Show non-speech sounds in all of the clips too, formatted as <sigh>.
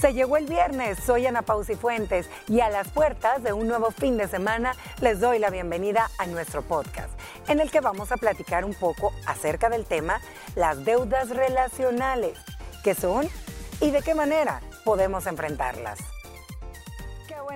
Se llegó el viernes, soy Ana Pausi Fuentes y a las puertas de un nuevo fin de semana les doy la bienvenida a nuestro podcast, en el que vamos a platicar un poco acerca del tema las deudas relacionales, qué son y de qué manera podemos enfrentarlas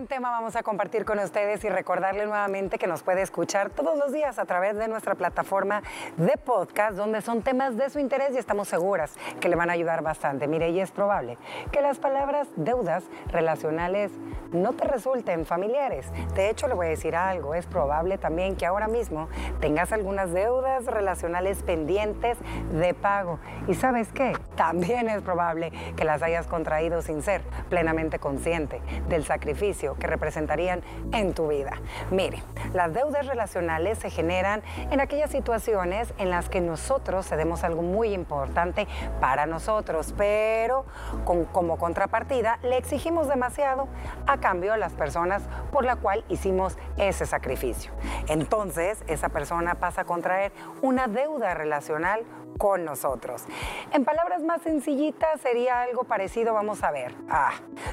buen tema vamos a compartir con ustedes y recordarle nuevamente que nos puede escuchar todos los días a través de nuestra plataforma de podcast, donde son temas de su interés y estamos seguras que le van a ayudar bastante. Mire, y es probable que las palabras deudas relacionales no te resulten familiares. De hecho, le voy a decir algo, es probable también que ahora mismo tengas algunas deudas relacionales pendientes de pago. ¿Y sabes qué? También es probable que las hayas contraído sin ser plenamente consciente del sacrificio que representarían en tu vida. Mire, las deudas relacionales se generan en aquellas situaciones en las que nosotros cedemos algo muy importante para nosotros, pero como contrapartida le exigimos demasiado a cambio a las personas por la cual hicimos ese sacrificio. Entonces, esa persona pasa a contraer una deuda relacional con nosotros. En palabras más sencillitas sería algo parecido, vamos a ver. Ah,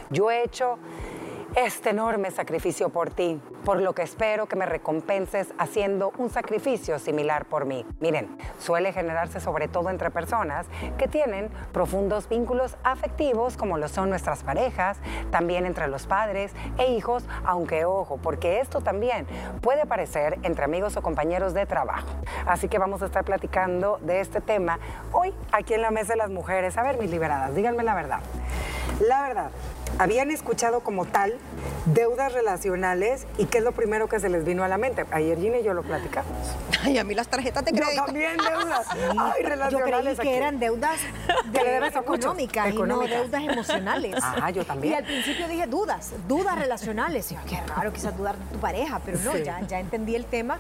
yo he hecho este enorme sacrificio por ti, por lo que espero que me recompenses haciendo un sacrificio similar por mí. Miren, suele generarse sobre todo entre personas que tienen profundos vínculos afectivos como lo son nuestras parejas, también entre los padres e hijos, aunque ojo, porque esto también puede aparecer entre amigos o compañeros de trabajo. Así que vamos a estar platicando de este tema hoy aquí en la Mesa de las Mujeres. A ver, mis liberadas, díganme la verdad. La verdad, habían escuchado como tal deudas relacionales y qué es lo primero que se les vino a la mente. Ayer Gina y yo lo platicamos. Ay, a mí las tarjetas de crédito. Yo también deudas. Ay, relacionales. Yo creí que eran deudas <laughs> de, económicas y no deudas emocionales. <laughs> Ah, yo también. Y al principio dije dudas, dudas relacionales. Y qué raro quizás dudar de tu pareja, pero no, ya, ya entendí el tema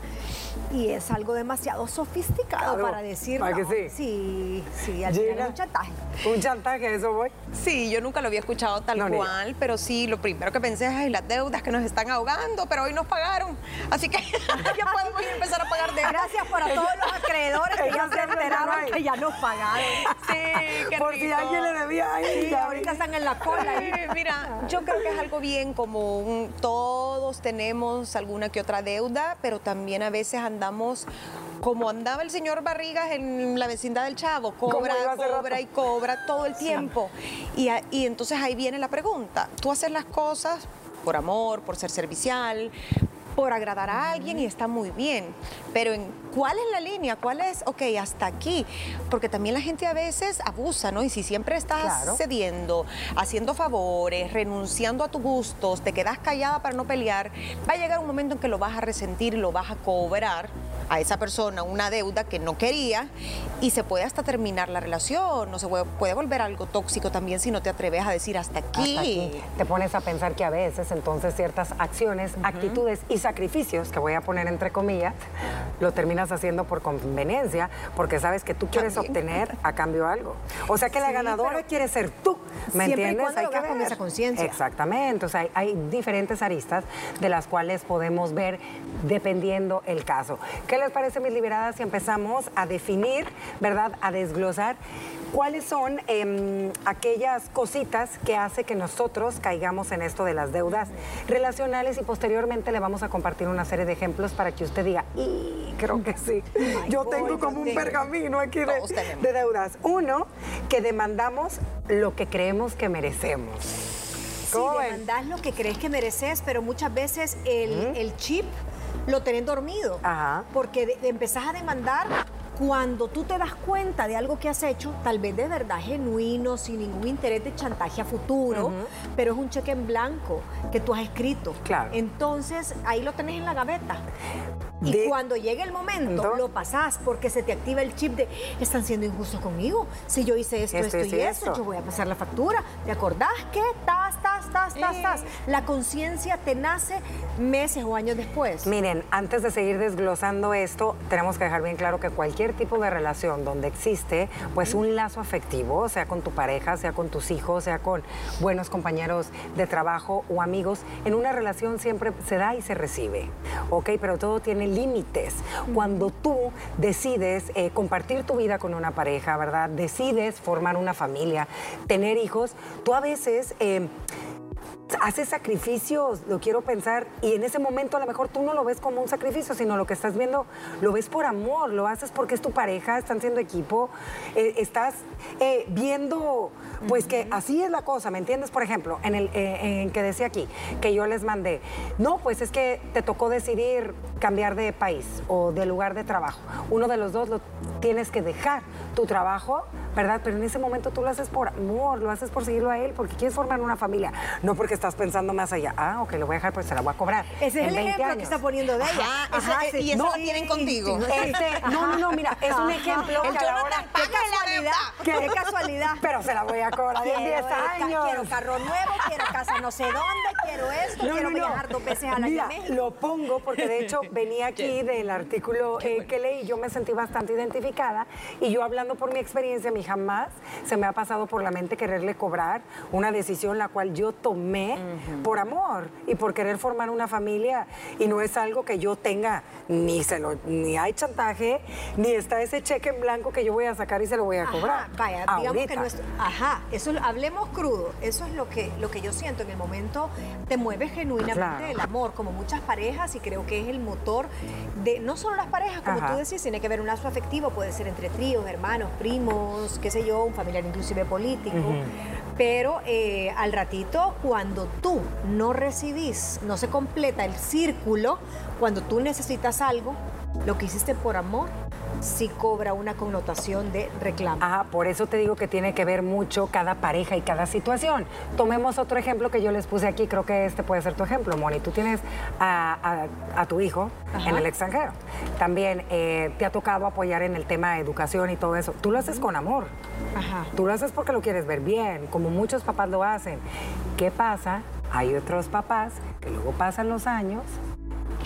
y es algo demasiado sofisticado para decir. ¿Para que sí? Sí, sí, al final es un chantaje. Un chantaje, eso voy. Sí, yo nunca lo había escuchado tal cual, pero sí, lo primero que pensé es las deudas que nos están ahogando, pero hoy nos pagaron. Así que <laughs> ya podemos empezar a pagar deudas. Gracias por a todos los acreedores que ya se enteraron que ya nos pagaron. Sí, qué Por si alguien le debía ahí. Sí, ahorita están en la cola. Mira, yo creo que es algo bien común. Todos tenemos alguna que otra deuda, pero también a veces andamos como andaba el señor Barrigas en la vecindad del Chavo, cobra, cobra y cobra todo el tiempo. Y, y entonces ahí viene la pregunta, tú haces las cosas por amor, por ser servicial, por agradar a alguien y está muy bien. Pero en cuál es la línea, cuál es, ok, hasta aquí. Porque también la gente a veces abusa, ¿no? Y si siempre estás cediendo, haciendo favores, renunciando a tus gustos, te quedas callada para no pelear, va a llegar un momento en que lo vas a resentir y lo vas a cobrar a esa persona una deuda que no quería y se puede hasta terminar la relación, no se puede, puede volver algo tóxico también si no te atreves a decir hasta aquí. Te pones a pensar que a veces entonces ciertas acciones, actitudes y sacrificios, que voy a poner entre comillas, lo terminas haciendo por conveniencia, porque sabes que tú quieres obtener a cambio algo. O sea que la ganadora quiere ser tú, ¿me entiendes? hay que con esa conciencia. Exactamente, o sea, hay, hay diferentes aristas de las cuales podemos ver dependiendo el caso. ¿Qué les parece, mis liberadas, si empezamos a definir, verdad, a desglosar cuáles son em, aquellas cositas que hace que nosotros caigamos en esto de las deudas relacionales y posteriormente le vamos a compartir una serie de ejemplos para que usted diga, y creo que sí, yo tengo como un pergamino aquí de, de deudas. Uno, que demandamos lo que creemos que merecemos. Sí, demandás lo que crees que mereces, pero muchas veces el, el chip lo tenés dormido. Porque empezás a demandar cuando tú te das cuenta de algo que has hecho, tal vez de verdad genuino, sin ningún interés de chantaje a futuro, pero es un cheque en blanco que tú has escrito. Claro. Entonces, ahí lo tenés en la gaveta. Y cuando llegue el momento, lo pasás porque se te activa el chip de están siendo injustos conmigo. Si yo hice esto, esto, y esto, yo voy a pasar la factura. ¿Te acordás que tas, tas, tas, tas, tas? La conciencia te nace meses o años después. Miren, antes de seguir desglosando esto, tenemos que dejar bien claro que cualquier tipo de relación donde existe pues un lazo afectivo, sea con tu pareja, sea con tus hijos, sea con buenos compañeros de trabajo o amigos, en una relación siempre se da y se recibe. Ok, pero todo tiene límites. Cuando tú decides eh, compartir tu vida con una pareja, ¿verdad? Decides formar una familia, tener hijos, tú a veces... Eh, haces sacrificios, lo quiero pensar, y en ese momento a lo mejor tú no lo ves como un sacrificio, sino lo que estás viendo lo ves por amor, lo haces porque es tu pareja, están siendo equipo, eh, estás eh, viendo, pues que así es la cosa, ¿me entiendes? Por ejemplo, en el eh, en que decía aquí, que yo les mandé, no, pues es que te tocó decidir cambiar de país o de lugar de trabajo. Uno de los dos lo tienes que dejar tu trabajo, ¿verdad? Pero en ese momento tú lo haces por amor, lo haces por seguirlo a él, porque quieres formar una familia, no porque estás pensando más allá. Ah, ok, lo voy a dejar, pues se la voy a cobrar. Ese es el ejemplo que está poniendo de ella. Ajá, y eso lo tienen contigo. Este, no, no, no, mira, es un ejemplo el que. Qué casualidad, qué casualidad. Pero se la voy a cobrar en 10 años. Quiero carro nuevo, quiero casa no sé dónde, quiero esto, quiero viajar dos veces al año Mira, lo pongo porque de hecho <laughs> venía aquí del artículo eh, que leí, yo me sentí bastante identificada y yo hablando por mi experiencia, mi jamás se me ha pasado por la mente quererle cobrar una decisión la cual yo tomé por amor y por querer formar una familia y no es algo que yo tenga ni se lo ni hay chantaje ni está ese cheque en blanco que yo voy a sacar y se lo voy a cobrar. vaya, digamos que nuestro, ajá, eso hablemos crudo, eso es lo que lo que yo siento en el momento te mueve genuinamente el amor como muchas parejas y creo que es el motor de no solo las parejas como tú decís, tiene que haber un lazo afectivo, puede ser entre tríos, hermanos, primos, qué sé yo, un familiar inclusive político. Pero eh, al ratito, cuando tú no recibís, no se completa el círculo, cuando tú necesitas algo, lo que hiciste por amor, sí cobra una connotación de reclamo. Ajá, por eso te digo que tiene que ver mucho cada pareja y cada situación. Tomemos otro ejemplo que yo les puse aquí, creo que este puede ser tu ejemplo, Moni. Tú tienes a, tu hijo en el extranjero. También eh, te ha tocado apoyar en el tema de educación y todo eso. Tú lo haces con amor. Ajá. Tú lo haces porque lo quieres ver bien, como muchos papás lo hacen. ¿Qué pasa? Hay otros papás que luego pasan los años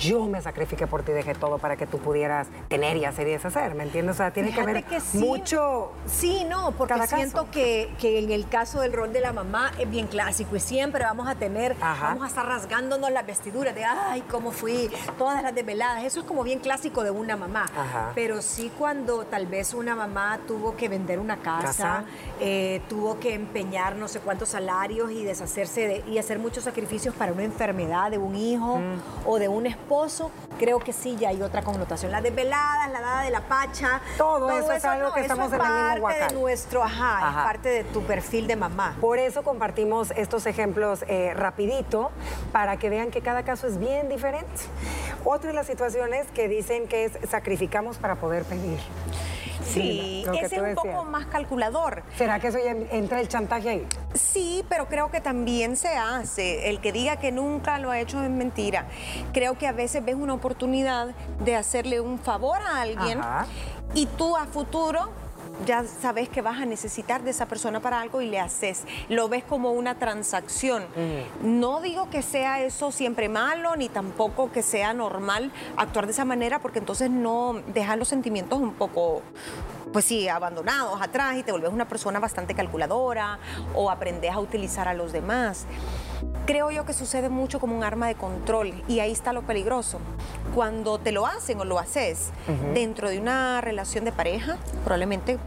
yo me sacrifiqué por ti, dejé todo para que tú pudieras tener y hacer y deshacer, ¿me entiendes? O sea, tiene que ver mucho. Sí, no, porque siento que, que, en el caso del rol de la mamá es bien clásico y siempre vamos a tener, vamos a estar rasgándonos las vestiduras de, ay, cómo fui, todas las desveladas. Eso es como bien clásico de una mamá. Pero sí cuando tal vez una mamá tuvo que vender una casa, eh, tuvo que empeñar no sé cuántos salarios y deshacerse de, y hacer muchos sacrificios para una enfermedad de un hijo mm. o de un esposo creo que sí ya hay otra connotación. La desvelada, la dada de la pacha. Todo, eso, es algo que estamos en el mismo parte de nuestro, ajá, es parte de tu perfil de mamá. Por eso compartimos estos ejemplos eh, rapidito para que vean que cada caso es bien diferente. Otra de las situaciones que dicen que es sacrificamos para poder pedir. Sí, ese es un poco más calculador. ¿Será que eso ya entra el chantaje ahí? Sí, pero creo que también se hace. El que diga que nunca lo ha hecho es mentira. Creo que a veces ves una oportunidad de hacerle un favor a alguien y tú a futuro ya sabes que vas a necesitar de esa persona para algo y le haces. Lo ves como una transacción. No digo que sea eso siempre malo, ni tampoco que sea normal actuar de esa manera, porque entonces no dejas los sentimientos un poco, pues sí, abandonados atrás y te vuelves una persona bastante calculadora o aprendes a utilizar a los demás. Creo yo que sucede mucho como un arma de control y ahí está lo peligroso. Cuando te lo hacen o lo haces dentro de una relación de pareja, probablemente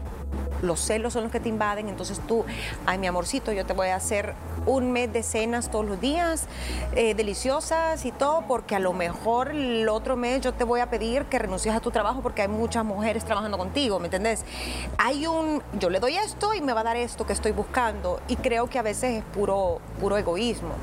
los celos son los que te invaden, entonces tú, ay mi amorcito, yo te voy a hacer un mes de cenas todos los días, eh, deliciosas y todo, porque a lo mejor el otro mes yo te voy a pedir que renuncies a tu trabajo porque hay muchas mujeres trabajando contigo, ¿me entendés? Hay un, yo le doy esto y me va a dar esto que estoy buscando y creo que a veces es puro, puro egoísmo.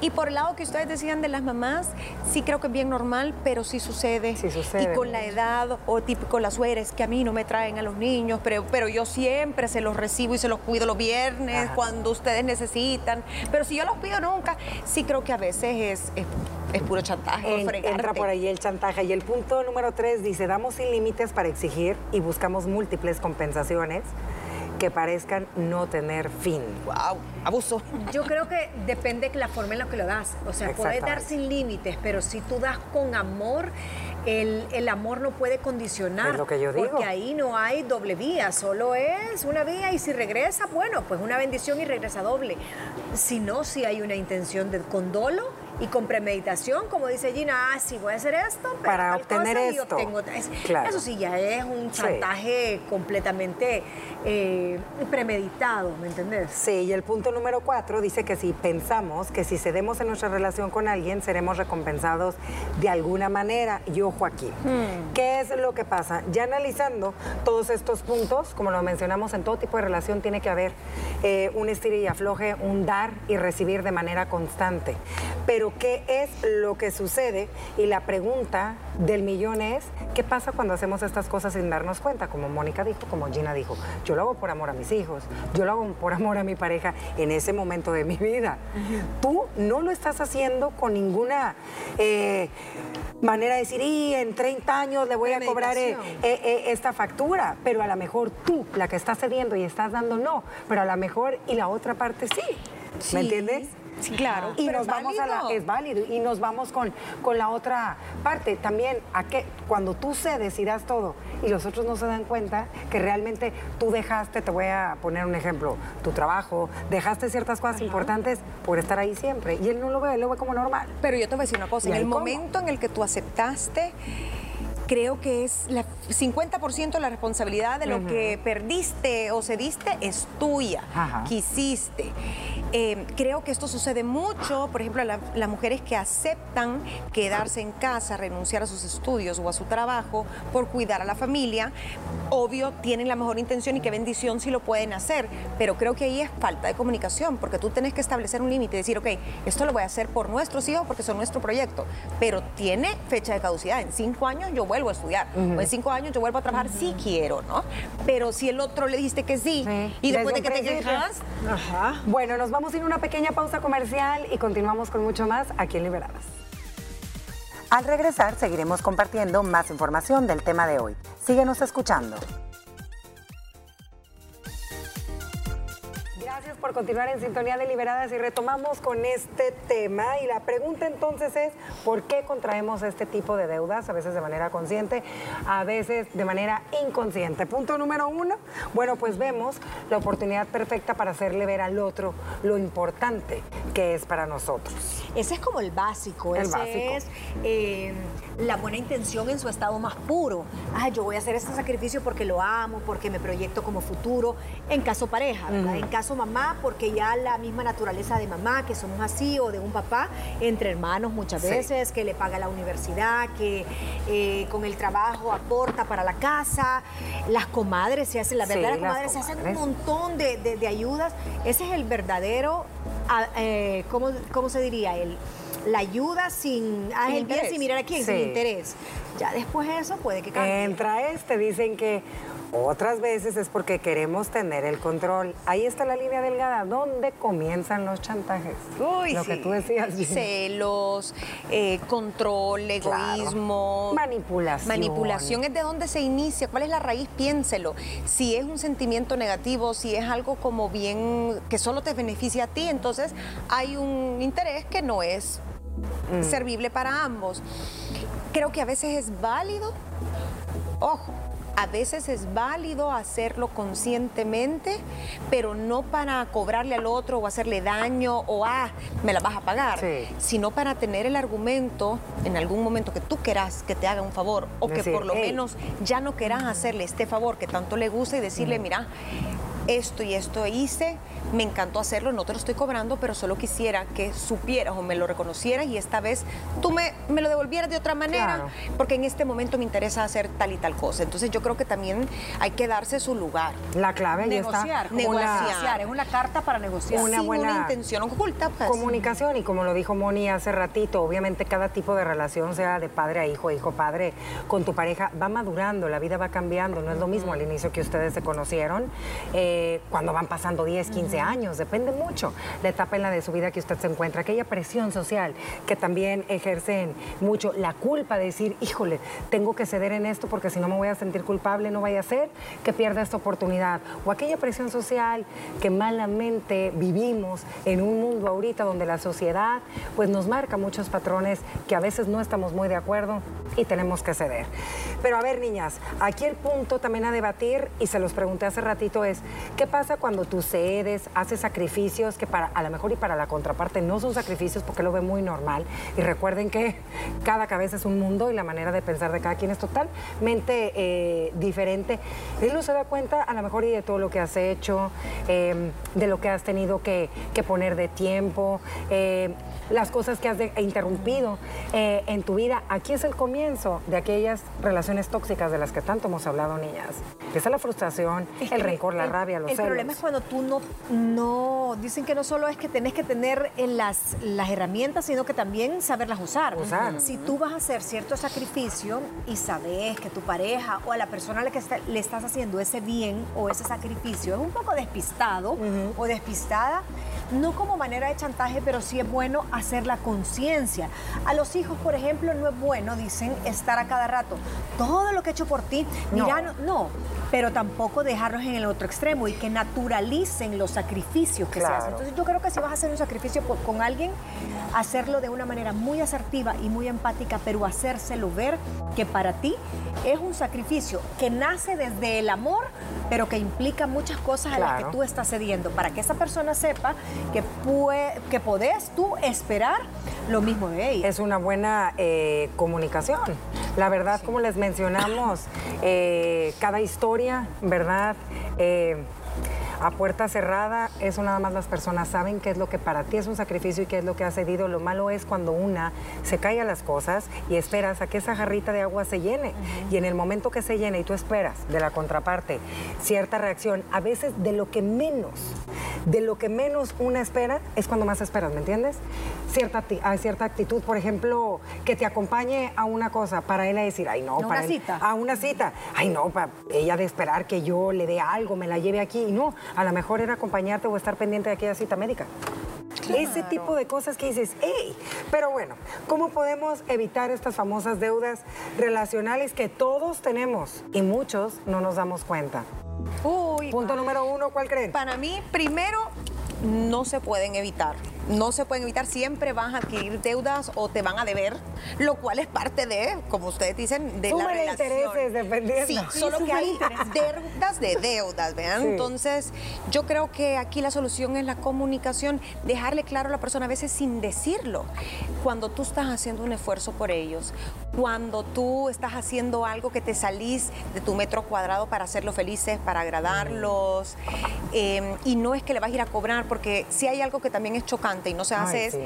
Y por el lado que ustedes decían de las mamás, sí creo que es bien normal, pero sí sucede. Sí sucede. Y con la edad, o típico las sueres que a mí no me traen a los niños, pero, pero yo siempre se los recibo y se los cuido los viernes, cuando ustedes necesitan. Pero si yo los pido nunca, sí creo que a veces es, es puro chantaje. entra por ahí el chantaje. Y el punto número tres dice, damos sin límites para exigir y buscamos múltiples compensaciones que parezcan no tener fin. ¡Wow! Abuso. Yo creo que depende de la forma en la que lo das. O sea, puedes dar sin límites, pero si tú das con amor, el, el, amor no puede condicionar. Es lo que yo digo. Porque ahí no hay doble vía, solo es una vía y si regresa, bueno, pues una bendición y regresa doble. Si no, si hay una intención de condolo y con premeditación, como dice Gina, ah, sí, voy a hacer esto para obtener esto. Eso sí, ya es un chantaje completamente eh, premeditado, ¿me entendés? Sí, y el punto número cuatro dice que si pensamos que si cedemos en nuestra relación con alguien, seremos recompensados de alguna manera. Y ojo aquí, hmm. ¿qué es lo que pasa? Ya analizando todos estos puntos, como lo mencionamos en todo tipo de relación, tiene que haber eh, un estilo y afloje, un dar y recibir de manera constante. Pero ¿qué es lo que sucede? Y la pregunta del millón es, ¿qué pasa cuando hacemos estas cosas sin darnos cuenta? Como Mónica dijo, como Gina dijo, yo lo hago por amor a mis hijos, yo lo hago por amor a mi pareja en ese momento de mi vida. Tú no lo estás haciendo con ninguna eh, manera de decir, y en 30 años le voy a cobrar eh, eh, esta factura, pero a lo mejor tú, la que estás cediendo y estás dando no, pero a lo mejor y la otra parte sí. ¿Me entiendes? Sí, claro. Y nos vamos a la, es válido, y nos vamos con, con la otra parte. También, a que cuando tú cedes y das todo y los otros no se dan cuenta que realmente tú dejaste, te voy a poner un ejemplo, tu trabajo, dejaste ciertas cosas importantes por estar ahí siempre. Y él no lo ve, él lo ve como normal. Pero yo te voy a decir una cosa, en el momento en el que tú aceptaste creo que es la 50% de la responsabilidad de lo que perdiste o cediste es tuya, quisiste. Eh, creo que esto sucede mucho, por ejemplo, las mujeres que aceptan quedarse en casa, renunciar a sus estudios o a su trabajo por cuidar a la familia, obvio tienen la mejor intención y qué bendición si lo pueden hacer, pero creo que ahí es falta de comunicación, porque tú tienes que establecer un límite, decir, ok, esto lo voy a hacer por nuestros hijos porque son nuestro proyecto, pero tiene fecha de caducidad, en cinco años yo vuelvo a estudiar, o en cinco años yo vuelvo a trabajar si quiero, ¿no? Pero si el otro le dijiste que sí, y después de que te quejas... Bueno, nos vamos Vamos a ir a una pequeña pausa comercial y continuamos con mucho más aquí en Liberadas. Al regresar seguiremos compartiendo más información del tema de hoy. Síguenos escuchando. Por continuar en sintonía de Liberadas y retomamos con este tema. Y la pregunta entonces es, ¿por qué contraemos este tipo de deudas? A veces de manera consciente, a veces de manera inconsciente. Punto número uno, bueno, pues vemos la oportunidad perfecta para hacerle ver al otro lo importante que es para nosotros. Ese es como el básico, el ese es eh, la buena intención en su estado más puro. Ah, yo voy a hacer este sacrificio porque lo amo, porque me proyecto como futuro, en caso pareja, En caso mamá, porque ya la misma naturaleza de mamá, que somos así, o de un papá, entre hermanos muchas veces, que le paga la universidad, que eh, con el trabajo aporta para la casa, las comadres se hacen, la verdad, las comadres se hacen un montón de, ayudas. Ese es el verdadero, ah, eh, ¿cómo, se diría? El, la ayuda sin, el bien sin mirar a quién, sin interés. Ya después eso puede que cambie. Entra este, dicen que otras veces es porque queremos tener el control. Ahí está la línea delgada. ¿Dónde comienzan los chantajes? Uy, Lo que tú decías. Celos, eh, control, egoísmo. Manipulación. Manipulación es de dónde se inicia. ¿Cuál es la raíz? Piénselo. Si es un sentimiento negativo, si es algo como bien que solo te beneficia a ti, entonces hay un interés que no es mm. servible para ambos. Creo que a veces es válido. Ojo, a veces es válido hacerlo conscientemente, pero no para cobrarle al otro o hacerle daño o, ah, me la vas a pagar, sino para tener el argumento en algún momento que tú quieras que te haga un favor o que por lo menos ya no quieras hacerle este favor que tanto le gusta y decirle, mira, esto y esto hice, me encantó hacerlo, no te lo estoy cobrando, pero solo quisiera que supieras o me lo reconocieras y esta vez tú me, me lo devolvieras de otra manera, porque en este momento me interesa hacer tal y tal cosa. Entonces yo creo que también hay que darse su lugar. La clave negociar, está. Negociar, es una carta para negociar. Una buena intención oculta. Pues. Comunicación y como lo dijo Moni hace ratito, obviamente cada tipo de relación, sea de padre a hijo, hijo padre, con tu pareja, va madurando, la vida va cambiando, no es lo mismo al inicio que ustedes se conocieron. Eh, cuando van pasando 10, 15 años, depende mucho la etapa en la de su vida que usted se encuentra, aquella presión social que también ejercen mucho, la culpa de decir, híjole, tengo que ceder en esto porque si no me voy a sentir culpable, no vaya a ser que pierda esta oportunidad, o aquella presión social que malamente vivimos en un mundo ahorita donde la sociedad pues nos marca muchos patrones que a veces no estamos muy de acuerdo y tenemos que ceder. Pero a ver, niñas, aquí el punto también a debatir, y se los pregunté hace ratito, es, ¿qué pasa cuando tú cedes, haces sacrificios que para, a lo mejor y para la contraparte no son sacrificios porque lo ve muy normal? Y recuerden que cada cabeza es un mundo y la manera de pensar de cada quien es totalmente eh, diferente. Él no se da cuenta a lo mejor y de todo lo que has hecho, em, de lo que has tenido que, poner de tiempo, eh, las cosas que has interrumpido eh, en tu vida. Aquí es el comienzo de aquellas relaciones tóxicas de las que tanto hemos hablado, niñas. Empieza la frustración, el rencor, la rabia, los El problema es cuando tú no, no, dicen que no solo es que tenés que tener en las, las herramientas, sino que también saberlas usar. usar. Si tú vas a hacer cierto sacrificio y sabes que tu pareja o a la persona a la que le estás haciendo ese bien o ese sacrificio es un poco despistado o despistada, no como manera de chantaje, pero sí es bueno hacer la conciencia. A los hijos, por ejemplo, no es bueno, dicen, estar a cada rato. Todo lo que he hecho por ti, mira, no, no pero tampoco dejarlos en el otro extremo y que naturalicen los sacrificios que se hacen. Entonces yo creo que si vas a hacer un sacrificio con alguien, hacerlo de una manera muy asertiva y muy empática, pero hacérselo ver que para ti es un sacrificio que nace desde el amor, pero que implica muchas cosas a las que tú estás cediendo, para que esa persona sepa que, puede, que podés tú esperar lo mismo de ella. Es una buena eh, comunicación. La verdad, como les mencionamos, eh, cada historia, ¿verdad? Eh, a puerta cerrada, eso nada más las personas saben qué es lo que para ti es un sacrificio y qué es lo que has cedido. Lo malo es cuando una se cae a las cosas y esperas a que esa jarrita de agua se llene. Y en el momento que se llene y tú esperas de la contraparte cierta reacción, a veces de lo que menos, de lo que menos una espera, es cuando más esperas, ¿me entiendes? Cierta, a cierta actitud, por ejemplo, que te acompañe a una cosa, para él a decir, ay no, para una cita. a una cita, ay no, para ella de esperar que yo le dé algo, me la lleve aquí, y no, a lo mejor era acompañarte o estar pendiente de aquella cita médica. Ese tipo de cosas que dices, hey, pero bueno, ¿cómo podemos evitar estas famosas deudas relacionales que todos tenemos y muchos no nos damos cuenta? Uy, Punto número uno, ¿cuál creen? Para mí, primero, no se pueden evitar no se pueden evitar, siempre van a adquirir deudas o te van a deber, lo cual es parte de, como ustedes dicen, de la relación. intereses, dependiendo. Sí, solo que hay deudas de deudas, ¿vean? Entonces, yo creo que aquí la solución es la comunicación, dejarle claro a la persona, a veces sin decirlo, cuando tú estás haciendo un esfuerzo por ellos, cuando tú estás haciendo algo que te salís de tu metro cuadrado para hacerlos felices, para agradarlos, em, y no es que le vas a ir a cobrar, porque si hay algo que también es chocante, y no se hace es,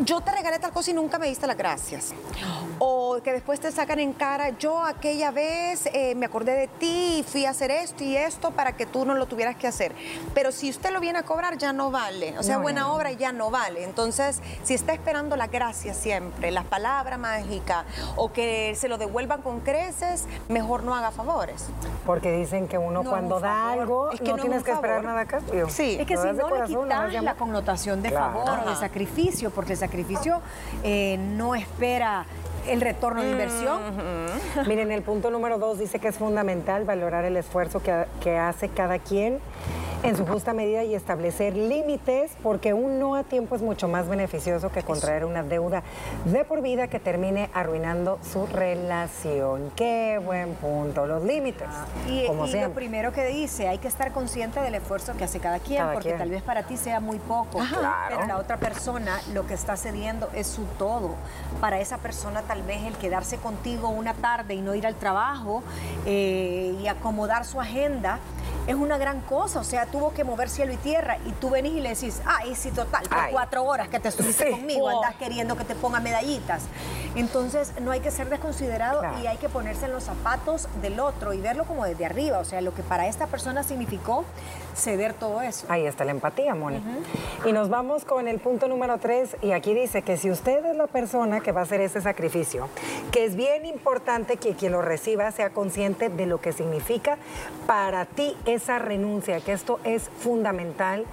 yo te regalé tal cosa y nunca me diste las gracias. O que después te sacan en cara, yo aquella vez eh, me acordé de ti y fui a hacer esto y esto para que tú no lo tuvieras que hacer. Pero si usted lo viene a cobrar, ya no vale. O sea, buena obra ya no vale. Entonces, si está esperando la gracia siempre, la palabra mágica o que se lo devuelvan con creces, mejor no haga favores. Porque dicen que uno cuando da algo, no, tienes que esperar nada acá. Sí, es que si no le quitas la connotación de favor, de sacrificio, porque el sacrificio eh, no espera el retorno de inversión. Miren, el punto número dos dice que es fundamental valorar el esfuerzo que, que hace cada quien en su justa medida y establecer límites, porque un no a tiempo es mucho más beneficioso que contraer una deuda de por vida que termine arruinando su relación. Qué buen punto, los límites. y, como lo primero que dice, hay que estar consciente del esfuerzo que hace cada quien, porque tal vez para ti sea muy poco, pero la otra persona lo que está cediendo es su todo. Para esa persona tal vez el quedarse contigo una tarde y no ir al trabajo eh, y acomodar su agenda es una gran cosa. O sea, tuvo que mover cielo y tierra y tú venís y le decís, ay, sí, total, por cuatro horas que te estuviste conmigo, andas queriendo que te ponga medallitas. Entonces, no hay que ser desconsiderado y hay que ponerse en los zapatos del otro y verlo como desde arriba. O sea, lo que para esta persona significó ceder todo eso. Ahí está la empatía, Moni. Y nos vamos con el punto número tres y aquí dice que si usted es la persona que va a hacer ese sacrificio, que es bien importante que quien lo reciba sea consciente de lo que significa para ti esa renuncia, que esto es fundamental,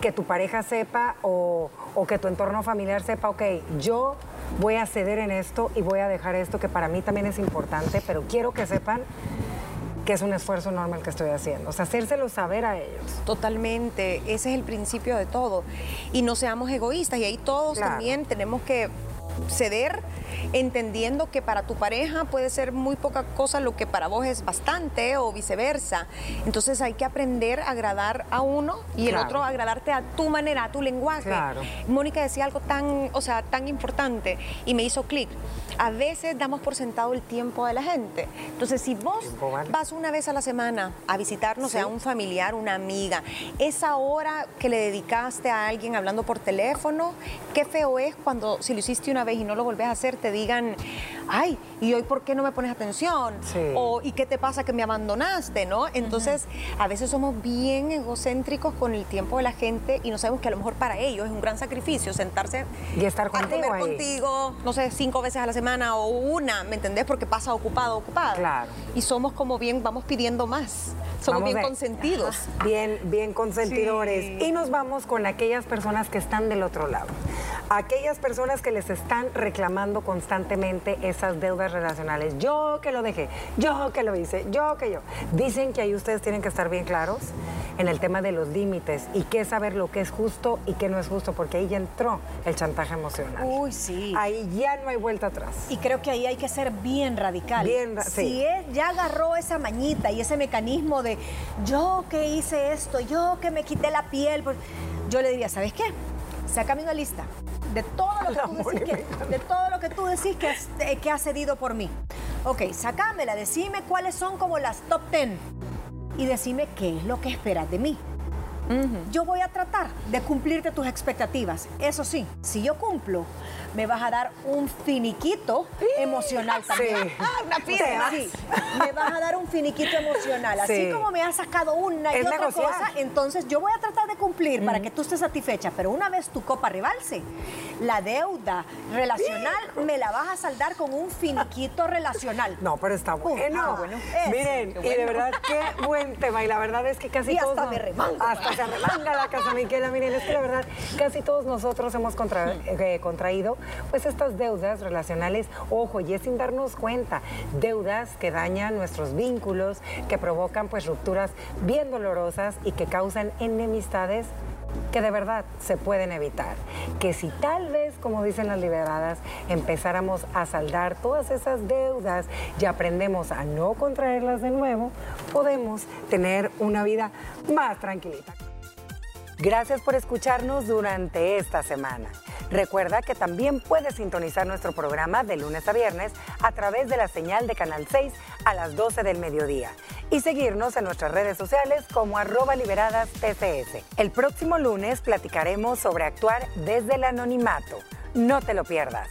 que tu pareja sepa o, que tu entorno familiar sepa, ok, yo voy a ceder en esto y voy a dejar esto que para mí también es importante, pero quiero que sepan que es un esfuerzo enorme el que estoy haciendo. O sea, hacérselo saber a ellos. Totalmente. Ese es el principio de todo. Y no seamos egoístas. Y ahí todos también tenemos que ceder entendiendo que para tu pareja puede ser muy poca cosa lo que para vos es bastante o viceversa. Entonces hay que aprender a agradar a uno y el otro agradarte a tu manera, a tu lenguaje. Mónica decía algo tan, o sea, tan importante y me hizo clic. A veces damos por sentado el tiempo de la gente. Entonces, si vos vas una vez a la semana a visitarnos a un familiar, una amiga, esa hora que le dedicaste a alguien hablando por teléfono, qué feo es cuando si lo hiciste una vez y no lo volvés a hacer, te digan, ay, ¿y hoy por qué no me pones atención? O ¿y qué te pasa que me abandonaste? ¿no? Entonces, a veces somos bien egocéntricos con el tiempo de la gente y no sabemos que a lo mejor para ellos es un gran sacrificio sentarse y estar contigo, a comer contigo, no sé, cinco veces a la semana o una, ¿me entendés? Porque pasa ocupado, ocupado. Claro. Y somos como bien, vamos pidiendo más. Somos bien consentidos. Bien, bien consentidores. Y nos vamos con aquellas personas que están del otro lado. Aquellas personas que les están reclamando constantemente esas deudas relacionales. Yo que lo dejé, yo que lo hice, yo que yo. Dicen que ahí ustedes tienen que estar bien claros en el tema de los límites y qué saber lo que es justo y qué no es justo, porque ahí ya entró el chantaje emocional. Uy, sí. Ahí ya no hay vuelta atrás. Y creo que ahí hay que ser bien radical. Bien, Si él ya agarró esa mañita y ese mecanismo de yo que hice esto, yo que me quité la piel, pues, yo le diría, ¿sabes qué? Sácame una lista de todo lo que tú decís que, de todo lo que, tú decís que, has, que has cedido por mí. Ok, sacámela, decime cuáles son como las top 10 y decime qué es lo que esperas de mí. Yo voy a tratar de cumplirte tus expectativas. Eso sí, si yo cumplo, me vas a dar un finiquito emocional también. Sí. Ah, una piedra. Sí, me vas a dar un finiquito emocional. Así como me has sacado una y otra cosa, entonces yo voy a tratar de cumplir para que tú estés satisfecha. Pero una vez tu copa rebalse, la deuda relacional me la vas a saldar con un finiquito relacional. No, pero está bueno. bueno. Miren, y de verdad, qué buen tema. Y la verdad es que casi y todos... hasta me remango. Hasta remanga la casa Miquela. Miren, es que la verdad, casi todos nosotros hemos eh, contraído pues estas deudas relacionales, ojo, y es sin darnos cuenta, deudas que dañan nuestros vínculos, que provocan pues rupturas bien dolorosas y que causan enemistades que de verdad se pueden evitar. Que si tal vez, como dicen las liberadas, empezáramos a saldar todas esas deudas y aprendemos a no contraerlas de nuevo, podemos tener una vida más tranquilita. Gracias por escucharnos durante esta semana. Recuerda que también puedes sintonizar nuestro programa de lunes a viernes a través de la señal de Canal 6 a las 12 del mediodía y seguirnos en nuestras redes sociales como arroba liberadas PCS. El próximo lunes platicaremos sobre actuar desde el anonimato. No te lo pierdas.